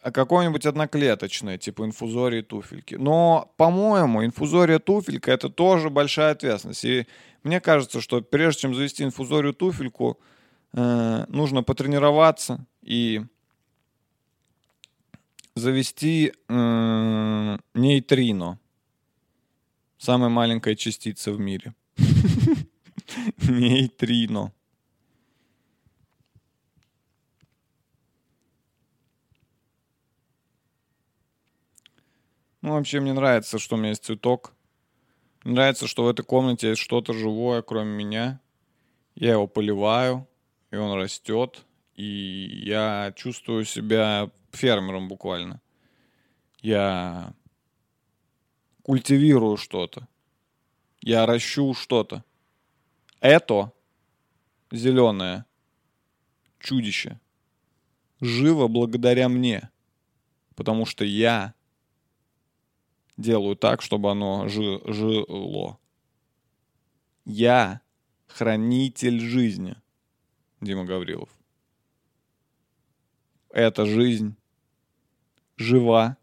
а какое-нибудь одноклеточное, типа инфузории туфельки. Но, по-моему, инфузория туфелька это тоже большая ответственность. И мне кажется, что прежде чем завести инфузорию туфельку, э, нужно потренироваться и завести э, нейтрино. Самая маленькая частица в мире. Нейтрино. Ну, вообще, мне нравится, что у меня есть цветок. Мне нравится, что в этой комнате есть что-то живое, кроме меня. Я его поливаю, и он растет. И я чувствую себя фермером буквально. Я культивирую что-то. Я ращу что-то. Это зеленое чудище живо благодаря мне. Потому что я делаю так, чтобы оно жи- жило. Я хранитель жизни, Дима Гаврилов. Эта жизнь жива,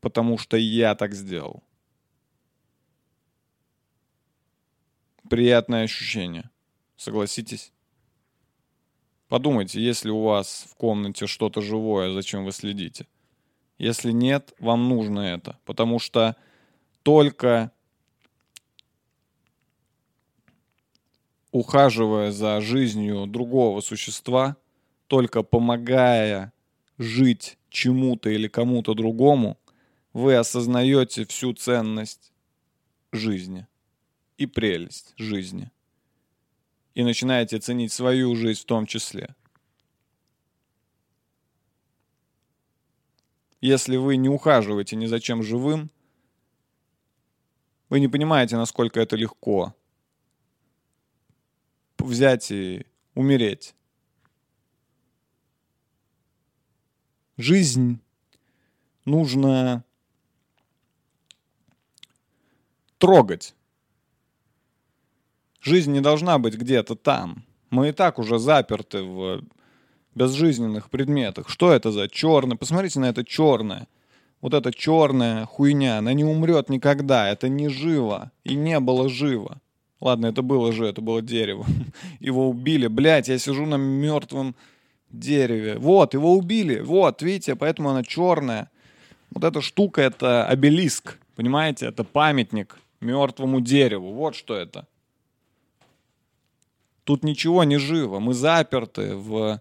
потому что я так сделал. Приятное ощущение. Согласитесь? Подумайте, если у вас в комнате что-то живое, зачем вы следите? Если нет, вам нужно это, потому что только ухаживая за жизнью другого существа, только помогая жить чему-то или кому-то другому, вы осознаете всю ценность жизни и прелесть жизни. И начинаете ценить свою жизнь в том числе. Если вы не ухаживаете ни за чем живым, вы не понимаете, насколько это легко взять и умереть. Жизнь нужно трогать. Жизнь не должна быть где-то там. Мы и так уже заперты в безжизненных предметах. Что это за черное? Посмотрите на это черное. Вот эта черная хуйня, она не умрет никогда. Это не живо. И не было живо. Ладно, это было же, это было дерево. Его убили. Блять, я сижу на мертвом дереве. Вот, его убили. Вот, видите, поэтому она черная. Вот эта штука это обелиск. Понимаете, это памятник мертвому дереву. Вот что это. Тут ничего не живо. Мы заперты в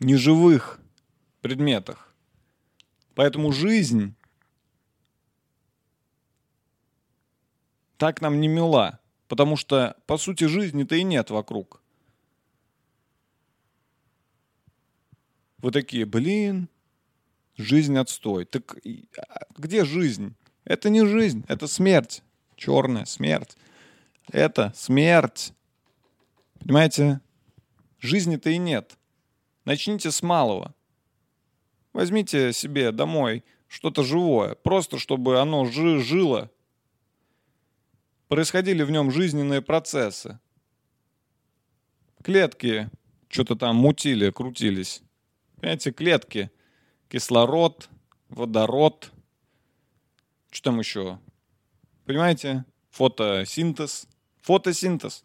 неживых предметах. Поэтому жизнь так нам не мила, потому что, по сути, жизни-то и нет вокруг. Вы такие, блин, жизнь отстой. Так а где жизнь? Это не жизнь, это смерть. Черная смерть. Это смерть. Понимаете? Жизни-то и нет. Начните с малого. Возьмите себе домой что-то живое, просто чтобы оно жи- жило, происходили в нем жизненные процессы. Клетки что-то там мутили, крутились. Понимаете, клетки, кислород, водород, что там еще? Понимаете? Фотосинтез. Фотосинтез.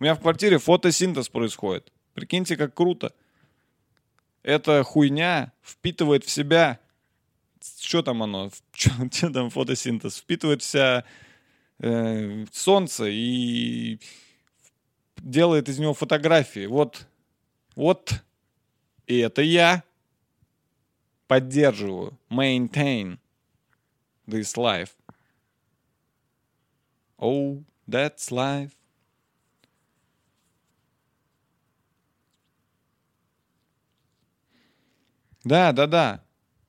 У меня в квартире фотосинтез происходит. Прикиньте, как круто. Эта хуйня впитывает в себя... Что там оно? Что там фотосинтез? Впитывает в себя э, солнце и делает из него фотографии. Вот, вот, и это я поддерживаю, maintain this life. Oh, that's life. Да, да, да.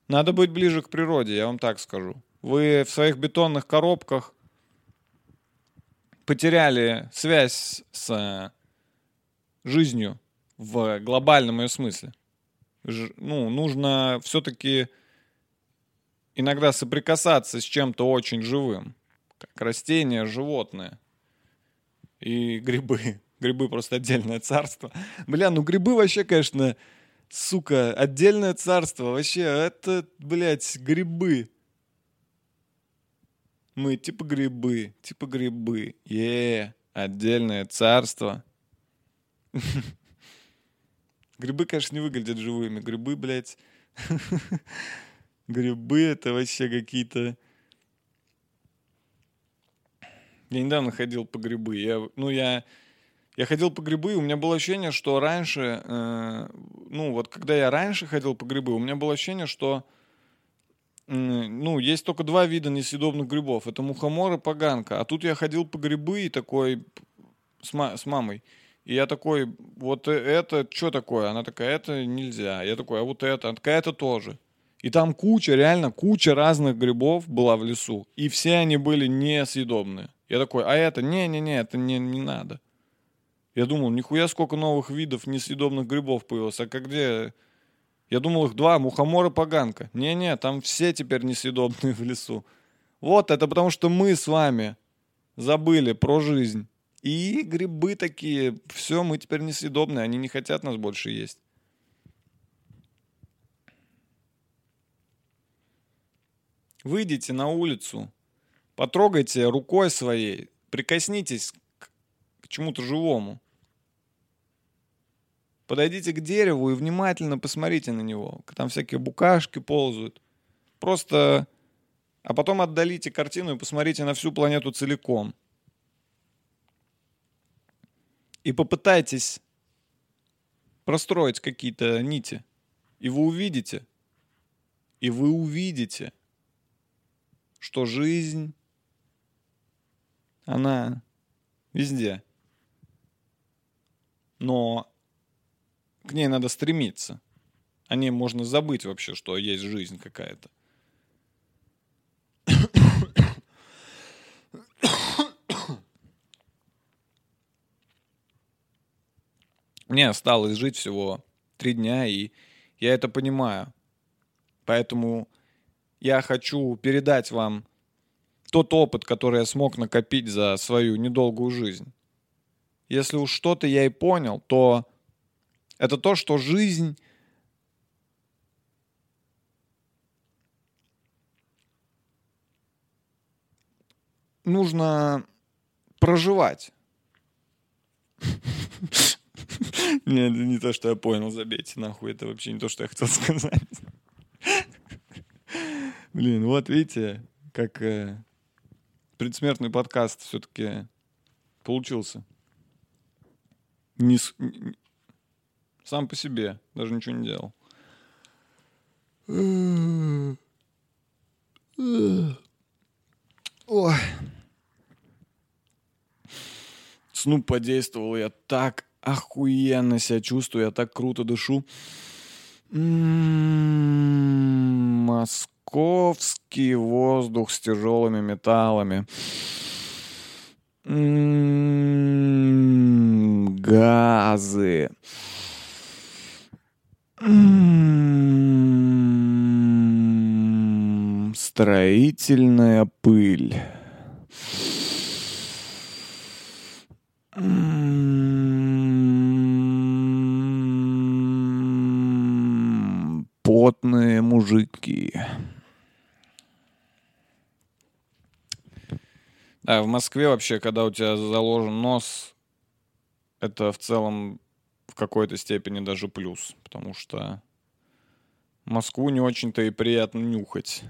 Надо быть ближе к природе, я вам так скажу. Вы в своих бетонных коробках потеряли связь с э, жизнью в глобальном ее смысле. Ну, нужно все-таки иногда соприкасаться с чем-то очень живым, как растения, животные и грибы. Грибы просто отдельное царство. Бля, ну грибы вообще, конечно, сука, отдельное царство. Вообще, это, блядь, грибы. Мы типа грибы, типа грибы. Е, отдельное царство. Грибы, конечно, не выглядят живыми. Грибы, блядь. Грибы это вообще какие-то... Я недавно ходил по грибы. Я, ну, я, я ходил по грибы, и у меня было ощущение, что раньше, э, ну, вот когда я раньше ходил по грибы, у меня было ощущение, что, м, ну, есть только два вида несъедобных грибов. Это мухомор и поганка. А тут я ходил по грибы и такой с, ма- с мамой. И я такой, вот это что такое? Она такая, это нельзя. Я такой, а вот это? Она такая, это тоже. И там куча, реально куча разных грибов была в лесу. И все они были несъедобные. Я такой, а это? Не-не-не, это не, не надо. Я думал, нихуя сколько новых видов несъедобных грибов появилось. А как где? Я думал, их два, мухомор и поганка. Не-не, там все теперь несъедобные в лесу. Вот, это потому что мы с вами забыли про жизнь. И грибы такие, все, мы теперь несъедобные, они не хотят нас больше есть. Выйдите на улицу, потрогайте рукой своей, прикоснитесь к, к чему-то живому. Подойдите к дереву и внимательно посмотрите на него. Там всякие букашки ползают. Просто... А потом отдалите картину и посмотрите на всю планету целиком. И попытайтесь простроить какие-то нити. И вы увидите, и вы увидите, что жизнь, она везде. Но к ней надо стремиться. О ней можно забыть вообще, что есть жизнь какая-то. Мне осталось жить всего три дня, и я это понимаю. Поэтому я хочу передать вам тот опыт, который я смог накопить за свою недолгую жизнь. Если уж что-то я и понял, то это то, что жизнь нужно проживать. Нет, это не то, что я понял, забейте нахуй, это вообще не то, что я хотел сказать. Блин, вот видите, как э, предсмертный подкаст все-таки получился. Не с- н- н- сам по себе, даже ничего не делал. Ой. Снуп подействовал, я так охуенно себя чувствую, я так круто дышу. М, Московский воздух с тяжелыми металлами. М, Газы. М, Строительная пыль. Потные мужики. Да, в Москве вообще, когда у тебя заложен нос, это в целом в какой-то степени даже плюс, потому что Москву не очень-то и приятно нюхать.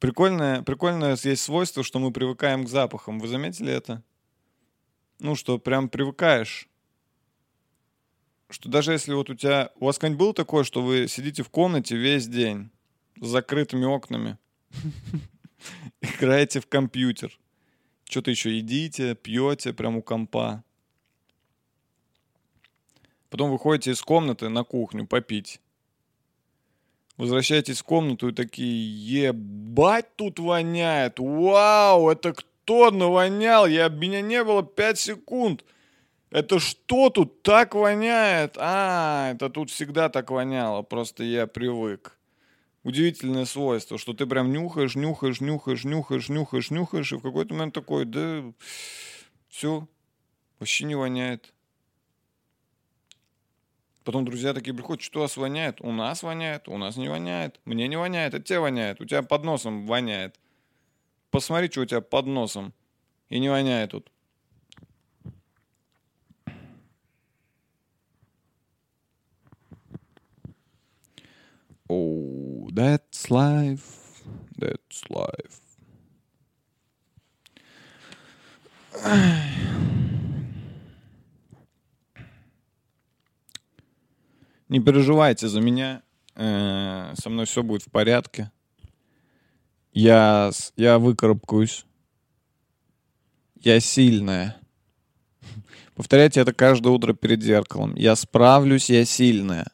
Прикольное, прикольное есть свойство, что мы привыкаем к запахам. Вы заметили это? Ну, что прям привыкаешь. Что даже если вот у тебя... У вас когда-нибудь было такое, что вы сидите в комнате весь день с закрытыми окнами, играете в компьютер, что-то еще едите, пьете прямо у компа. Потом выходите из комнаты на кухню попить. Возвращаетесь в комнату и такие, ебать тут воняет, вау, это кто навонял, я, меня не было 5 секунд. Это что тут так воняет? А, это тут всегда так воняло, просто я привык. Удивительное свойство, что ты прям нюхаешь, нюхаешь, нюхаешь, нюхаешь, нюхаешь, нюхаешь, и в какой-то момент такой, да, все, вообще не воняет. Потом друзья такие приходят, что у вас воняет? У нас воняет, у нас не воняет. Мне не воняет, от тебя воняет. У тебя под носом воняет. Посмотри, что у тебя под носом. И не воняет тут. Oh, that's life. That's life. Не переживайте за меня. Э, Со мной все будет в порядке. Я, я выкарабкаюсь. Я сильная. Повторяйте это каждое утро перед зеркалом. Я справлюсь, я сильная.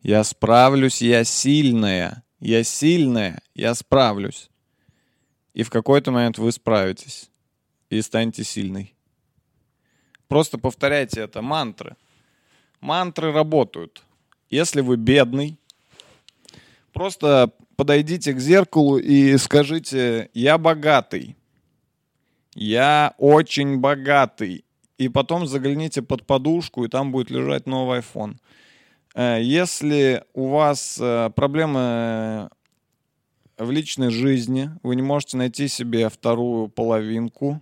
Я справлюсь, я сильная. Я сильная, я справлюсь. И в какой-то момент вы справитесь. И станете сильной. Просто повторяйте это мантры. Мантры работают. Если вы бедный, просто подойдите к зеркалу и скажите «Я богатый». «Я очень богатый». И потом загляните под подушку, и там будет лежать новый iPhone. Э, Если у вас э, проблемы в личной жизни, вы не можете найти себе вторую половинку,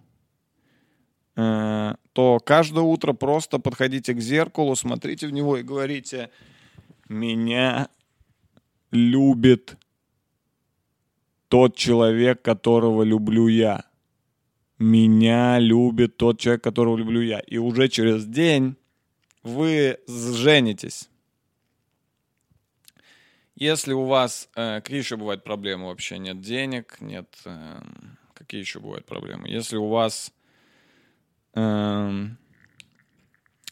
э, то каждое утро просто подходите к зеркалу, смотрите в него и говорите «Меня любит тот человек, которого люблю я. Меня любит тот человек, которого люблю я». И уже через день вы женитесь. Если у вас... э, какие еще бывают проблемы вообще? Нет денег, нет... эм, какие еще бывают проблемы? Если у вас эм,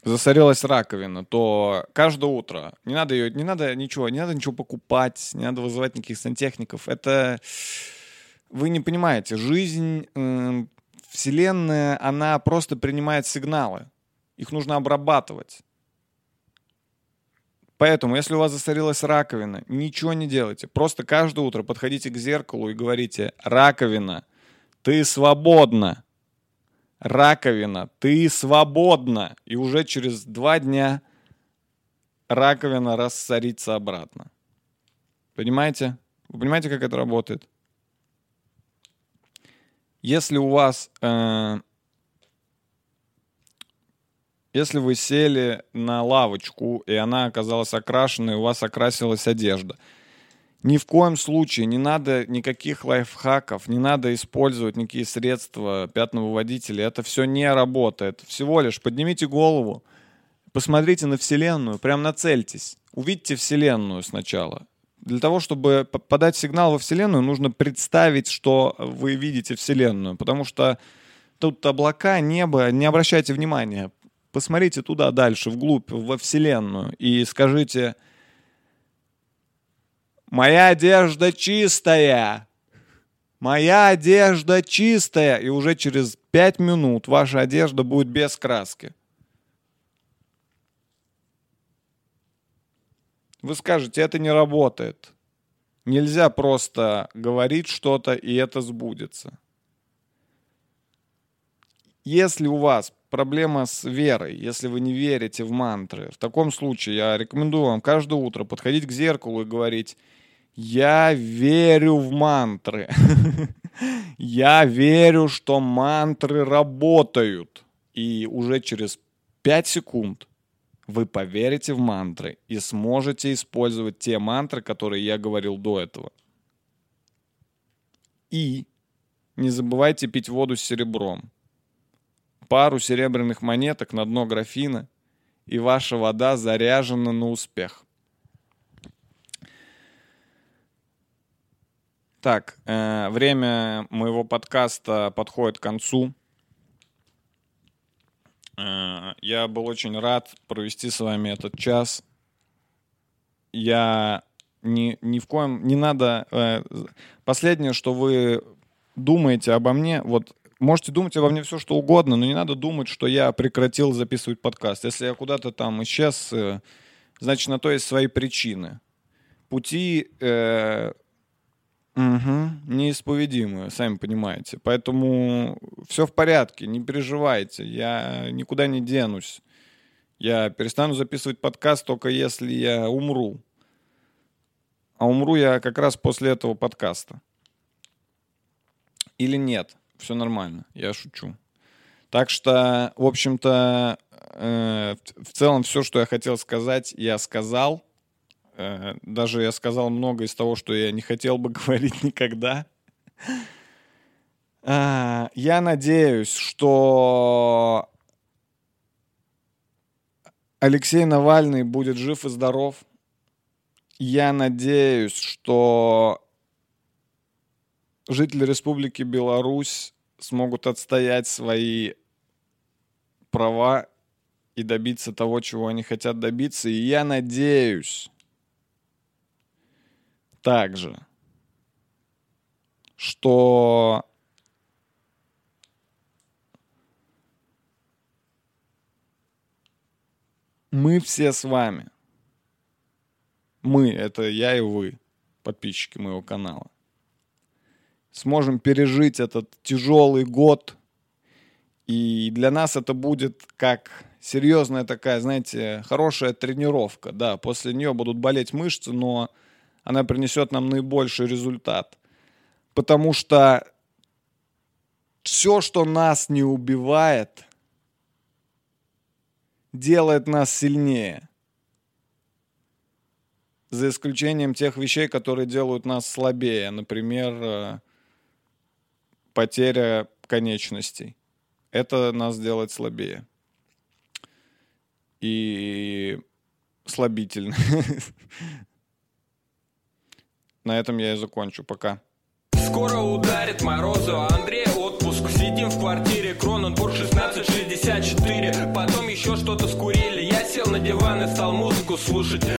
засорилась раковина, то каждое утро не надо ее, не надо ничего, не надо ничего покупать, не надо вызывать никаких сантехников. Это вы не понимаете. Жизнь, эм, вселенная, она просто принимает сигналы. Их нужно обрабатывать. Поэтому, если у вас засорилась раковина, ничего не делайте. Просто каждое утро подходите к зеркалу и говорите, раковина, ты свободна. Раковина, ты свободна. И уже через два дня раковина рассорится обратно. Понимаете? Вы понимаете, как это работает? Если у вас э, если вы сели на лавочку, и она оказалась окрашенной, у вас окрасилась одежда. Ни в коем случае не надо никаких лайфхаков, не надо использовать никакие средства пятновыводителя. Это все не работает. Всего лишь поднимите голову, посмотрите на Вселенную, прям нацельтесь. Увидьте Вселенную сначала. Для того, чтобы подать сигнал во Вселенную, нужно представить, что вы видите Вселенную. Потому что тут облака, небо, не обращайте внимания. Посмотрите туда дальше, вглубь, во Вселенную, и скажите, моя одежда чистая, моя одежда чистая, и уже через пять минут ваша одежда будет без краски. Вы скажете, это не работает. Нельзя просто говорить что-то, и это сбудется. Если у вас проблема с верой, если вы не верите в мантры, в таком случае я рекомендую вам каждое утро подходить к зеркалу и говорить, я верю в мантры. Я верю, что мантры работают. И уже через 5 секунд вы поверите в мантры и сможете использовать те мантры, которые я говорил до этого. И не забывайте пить воду с серебром. Пару серебряных монеток на дно графина, и ваша вода заряжена на успех. Так, э, время моего подкаста подходит к концу. Э, я был очень рад провести с вами этот час. Я ни, ни в коем... Не надо... Э, последнее, что вы думаете обо мне, вот можете думать обо мне все, что угодно, но не надо думать, что я прекратил записывать подкаст. Если я куда-то там исчез, э, значит, на то есть свои причины. Пути э, Угу. Неисповедимые, сами понимаете. Поэтому все в порядке, не переживайте. Я никуда не денусь. Я перестану записывать подкаст только если я умру. А умру я как раз после этого подкаста. Или нет. Все нормально, я шучу. Так что, в общем-то, э, в целом все, что я хотел сказать, я сказал. Э, даже я сказал много из того, что я не хотел бы говорить никогда. А, я надеюсь, что Алексей Навальный будет жив и здоров. Я надеюсь, что жители Республики Беларусь смогут отстоять свои права и добиться того, чего они хотят добиться. И я надеюсь, также, что мы все с вами, мы, это я и вы, подписчики моего канала, сможем пережить этот тяжелый год, и для нас это будет как серьезная такая, знаете, хорошая тренировка, да, после нее будут болеть мышцы, но она принесет нам наибольший результат. Потому что все, что нас не убивает, делает нас сильнее. За исключением тех вещей, которые делают нас слабее. Например, э, потеря конечностей. Это нас делает слабее. И слабительно. На этом я и закончу. Пока. Скоро ударит морозу, а Андрей отпуск Сидим в квартире, Кроненбург 1664 Потом еще что-то скурили Я сел на диван и стал музыку слушать